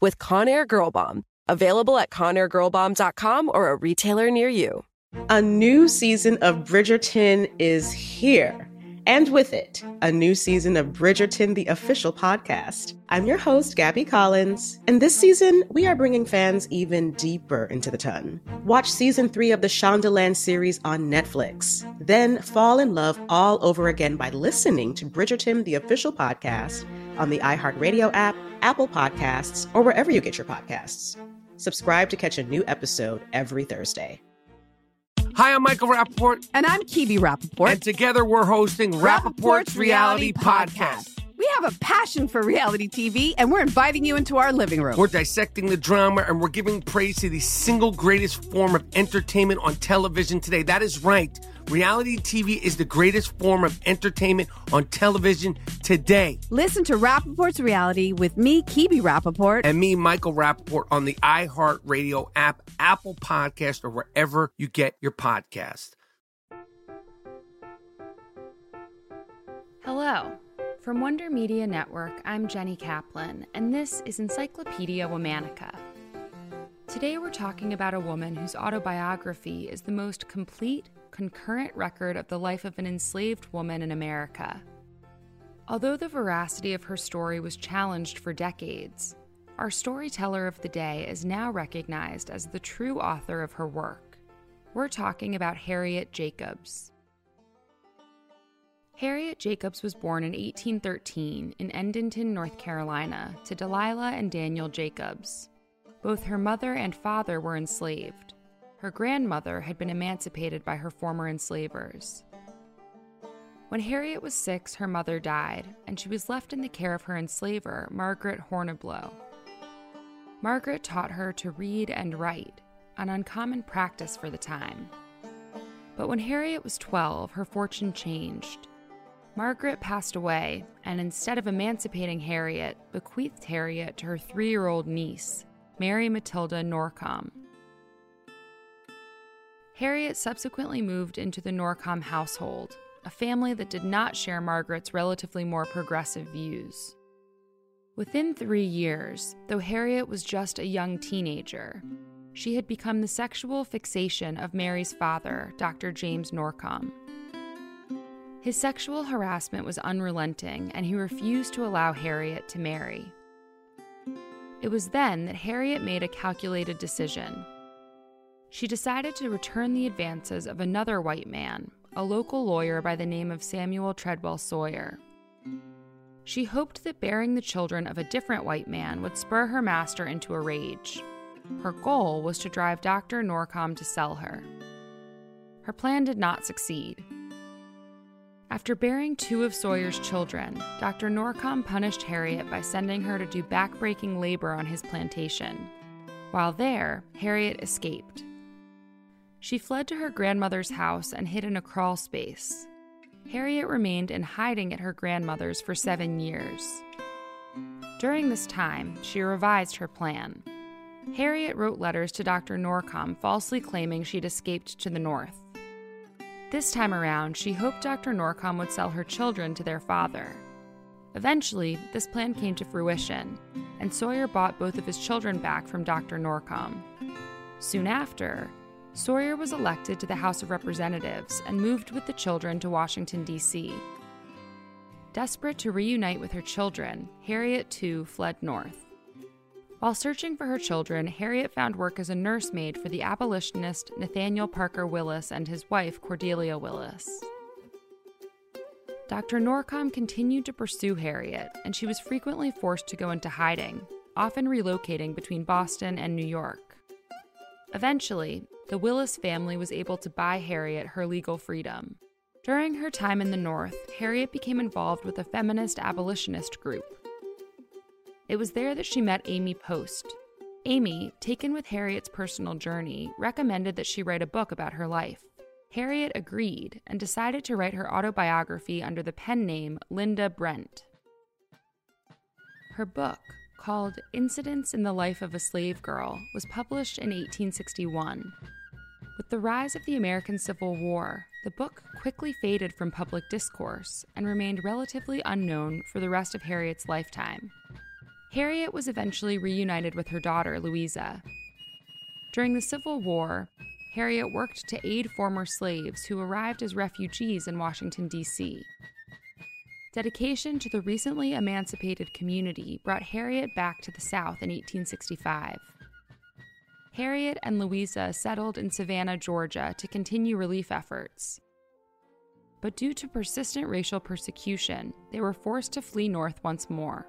with Conair Girl Bomb. Available at ConairGirlBomb.com or a retailer near you. A new season of Bridgerton is here. And with it, a new season of Bridgerton, the official podcast. I'm your host, Gabby Collins, and this season, we are bringing fans even deeper into the ton. Watch season three of the Shondaland series on Netflix. Then fall in love all over again by listening to Bridgerton, the official podcast, on the iHeartRadio app, Apple Podcasts, or wherever you get your podcasts. Subscribe to catch a new episode every Thursday. Hi, I'm Michael Rapaport. And I'm Kebe Rapaport. And together we're hosting Rapaport's, Reality, Podcast. We have a passion for reality TV, and we're inviting you into our living room. We're dissecting the drama and we're giving praise to the single greatest form of entertainment on television today. That is right. Reality TV is the greatest form of entertainment on television today. Listen to Rapaport's Reality with me, Kebe Rapaport. And me, Michael Rapaport, on the iHeartRadio app, Apple Podcast, or wherever you get your podcast. Hello. From Wonder Media Network, I'm Jenny Kaplan, and this is Encyclopedia Womanica. Today we're talking about a woman whose autobiography is the most complete, concurrent record of the life of an enslaved woman in America. Although the veracity of her story was challenged for decades, our storyteller of the day is now recognized as the true author of her work. We're talking about Harriet Jacobs. Harriet Jacobs was born in 1813 in Edenton, North Carolina, to Delilah and Daniel Jacobs. Both her mother and father were enslaved. Her grandmother had been emancipated by her former enslavers. When Harriet was six, her mother died, and she was left in the care of her enslaver, Margaret Horniblow. Margaret taught her to read and write, an uncommon practice for the time. But when Harriet was 12, her fortune changed. Margaret passed away, and instead of emancipating Harriet, bequeathed Harriet to her three year old niece, Mary Matilda Norcom. Harriet subsequently moved into the Norcom household, a family that did not share Margaret's relatively more progressive views. Within three years, though Harriet was just a young teenager, she had become the sexual fixation of Mary's father, Dr. James Norcom. His sexual harassment was unrelenting, and he refused to allow Harriet to marry. It was then that Harriet made a calculated decision. She decided to return the advances of another white man, a local lawyer by the name of Samuel Tredwell Sawyer. She hoped that bearing the children of a different white man would spur her master into a rage. Her goal was to drive Dr. Norcom to sell her. Her plan did not succeed. After bearing two of Sawyer's children, Dr. Norcom punished Harriet by sending her to do backbreaking labor on his plantation. While there, Harriet escaped. She fled to her grandmother's house and hid in a crawl space. Harriet remained in hiding at her grandmother's for seven years. During this time, she revised her plan. Harriet wrote letters to Dr. Norcom falsely claiming she'd escaped to the north. This time around, she hoped Dr. Norcom would sell her children to their father. Eventually, this plan came to fruition, and Sawyer bought both of his children back from Dr. Norcom. Soon after, Sawyer was elected to the House of Representatives and moved with the children to Washington, D.C. Desperate to reunite with her children, Harriet too fled north. While searching for her children, Harriet found work as a nursemaid for the abolitionist Nathaniel Parker Willis and his wife, Cordelia Willis. Dr. Norcom continued to pursue Harriet, and she was frequently forced to go into hiding, often relocating between Boston and New York. Eventually, the Willis family was able to buy Harriet her legal freedom. During her time in the North, Harriet became involved with a feminist abolitionist group. It was there that she met Amy Post. Amy, taken with Harriet's personal journey, recommended that she write a book about her life. Harriet agreed and decided to write her autobiography under the pen name Linda Brent. Her book, called Incidents in the Life of a Slave Girl, was published in 1861. With the rise of the American Civil War, the book quickly faded from public discourse and remained relatively unknown for the rest of Harriet's lifetime. Harriet was eventually reunited with her daughter, Louisa. During the Civil War, Harriet worked to aid former slaves who arrived as refugees in Washington, D.C. Dedication to the recently emancipated community brought Harriet back to the South in 1865. Harriet and Louisa settled in Savannah, Georgia to continue relief efforts. But due to persistent racial persecution, they were forced to flee north once more.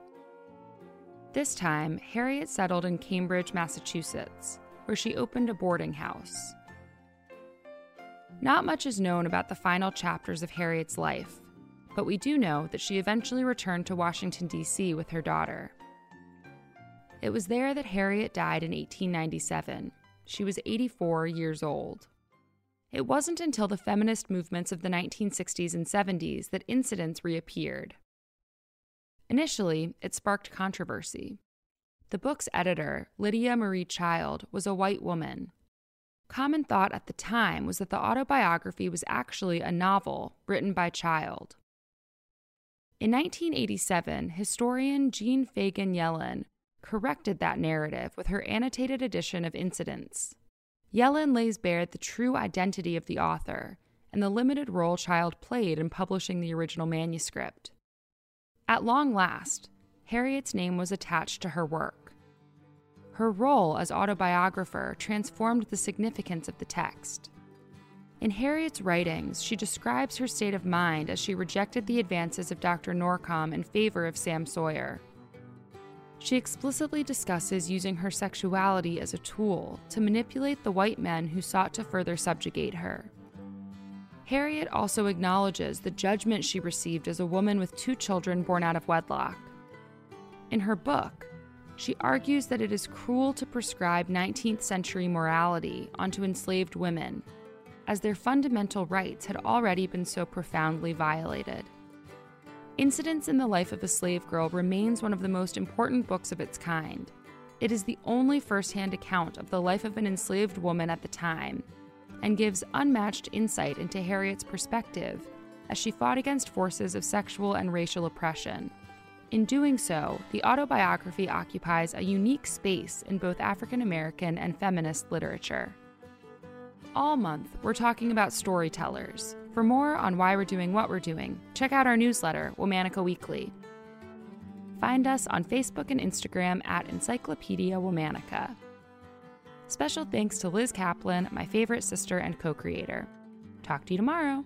This time, Harriet settled in Cambridge, Massachusetts, where she opened a boarding house. Not much is known about the final chapters of Harriet's life, but we do know that she eventually returned to Washington, D.C. with her daughter. It was there that Harriet died in 1897. She was 84 years old. It wasn't until the feminist movements of the 1960s and 70s that incidents reappeared. Initially, it sparked controversy. The book's editor, Lydia Maria Child, was a white woman. Common thought at the time was that the autobiography was actually a novel written by Child. In 1987, historian Jean Fagan Yellin corrected that narrative with her annotated edition of Incidents. Yellin lays bare the true identity of the author and the limited role Child played in publishing the original manuscript. At long last, Harriet's name was attached to her work. Her role as autobiographer transformed the significance of the text. In Harriet's writings, she describes her state of mind as she rejected the advances of Dr. Norcom in favor of Sam Sawyer. She explicitly discusses using her sexuality as a tool to manipulate the white men who sought to further subjugate her. Harriet also acknowledges the judgment she received as a woman with two children born out of wedlock. In her book, she argues that it is cruel to prescribe 19th century morality onto enslaved women, as their fundamental rights had already been so profoundly violated. Incidents in the Life of a Slave Girl remains one of the most important books of its kind. It is the only firsthand account of the life of an enslaved woman at the time and gives unmatched insight into Harriet's perspective as she fought against forces of sexual and racial oppression. In doing so, the autobiography occupies a unique space in both African American and feminist literature. All month, we're talking about storytellers. For more on why we're doing what we're doing, check out our newsletter, Womanica Weekly. Find us on Facebook and Instagram at Encyclopedia Womanica. Special thanks to Liz Kaplan, my favorite sister and co creator. Talk to you tomorrow.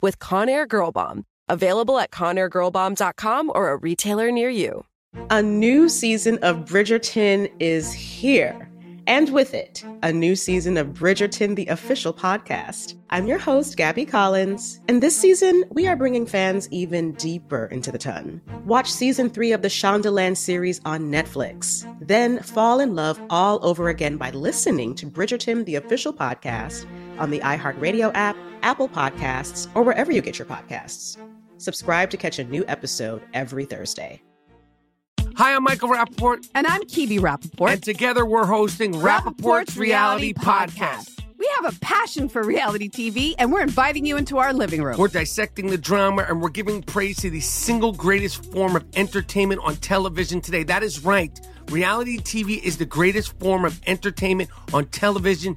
with Conair Girl Bomb. Available at ConairGirlBomb.com or a retailer near you. A new season of Bridgerton is here. And with it, a new season of Bridgerton, the official podcast. I'm your host, Gabby Collins, and this season, we are bringing fans even deeper into the ton. Watch season three of the Shondaland series on Netflix. Then fall in love all over again by listening to Bridgerton, the official podcast, on the iHeartRadio app, Apple Podcasts, or wherever you get your podcasts. Subscribe to catch a new episode every Thursday. Hi, I'm Michael Rapaport. And I'm Kebe Rapaport. And together we're hosting Rapaport's, Reality Podcast. We have a passion for reality TV, and we're inviting you into our living room. We're dissecting the drama and we're giving praise to the single greatest form of entertainment on television today. That is right. Reality TV is the greatest form of entertainment on television